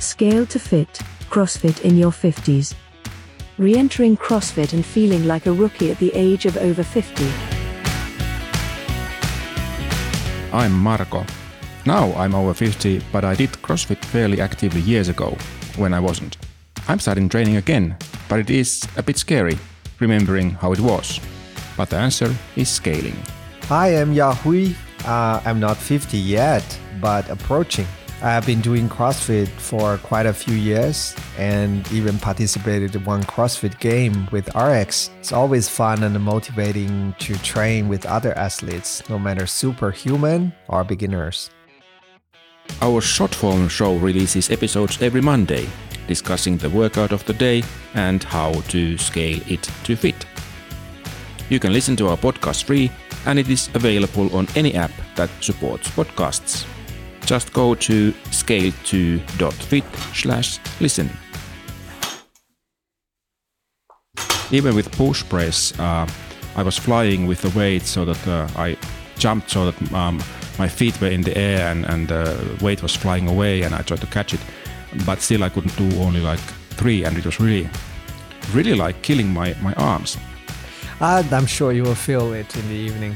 Scale to Fit CrossFit in your 50s. Re entering CrossFit and feeling like a rookie at the age of over 50. I'm Marco. Now I'm over 50, but I did CrossFit fairly actively years ago, when I wasn't. I'm starting training again, but it is a bit scary, remembering how it was. But the answer is scaling. Hi, I'm Yahui. Uh, I'm not 50 yet, but approaching. I've been doing CrossFit for quite a few years and even participated in one CrossFit game with RX. It's always fun and motivating to train with other athletes, no matter superhuman or beginners. Our short form show releases episodes every Monday, discussing the workout of the day and how to scale it to fit. You can listen to our podcast free, and it is available on any app that supports podcasts. Just go to scale2.fit slash listen. Even with push press, uh, I was flying with the weight so that uh, I jumped so that um, my feet were in the air and, and the weight was flying away and I tried to catch it. But still I couldn't do only like three and it was really, really like killing my, my arms. Uh, I'm sure you will feel it in the evening.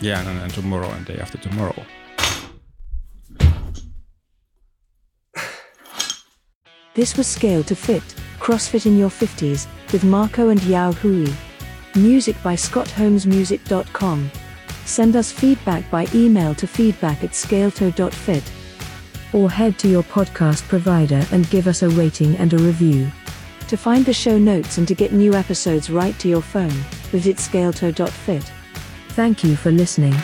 Yeah, and, and tomorrow and day after tomorrow. This was scaled to Fit CrossFit in your 50s with Marco and Yao Hui. Music by ScottHolmesMusic.com. Send us feedback by email to feedback at scaleto.fit. Or head to your podcast provider and give us a rating and a review. To find the show notes and to get new episodes right to your phone, visit scaleto.fit. Thank you for listening.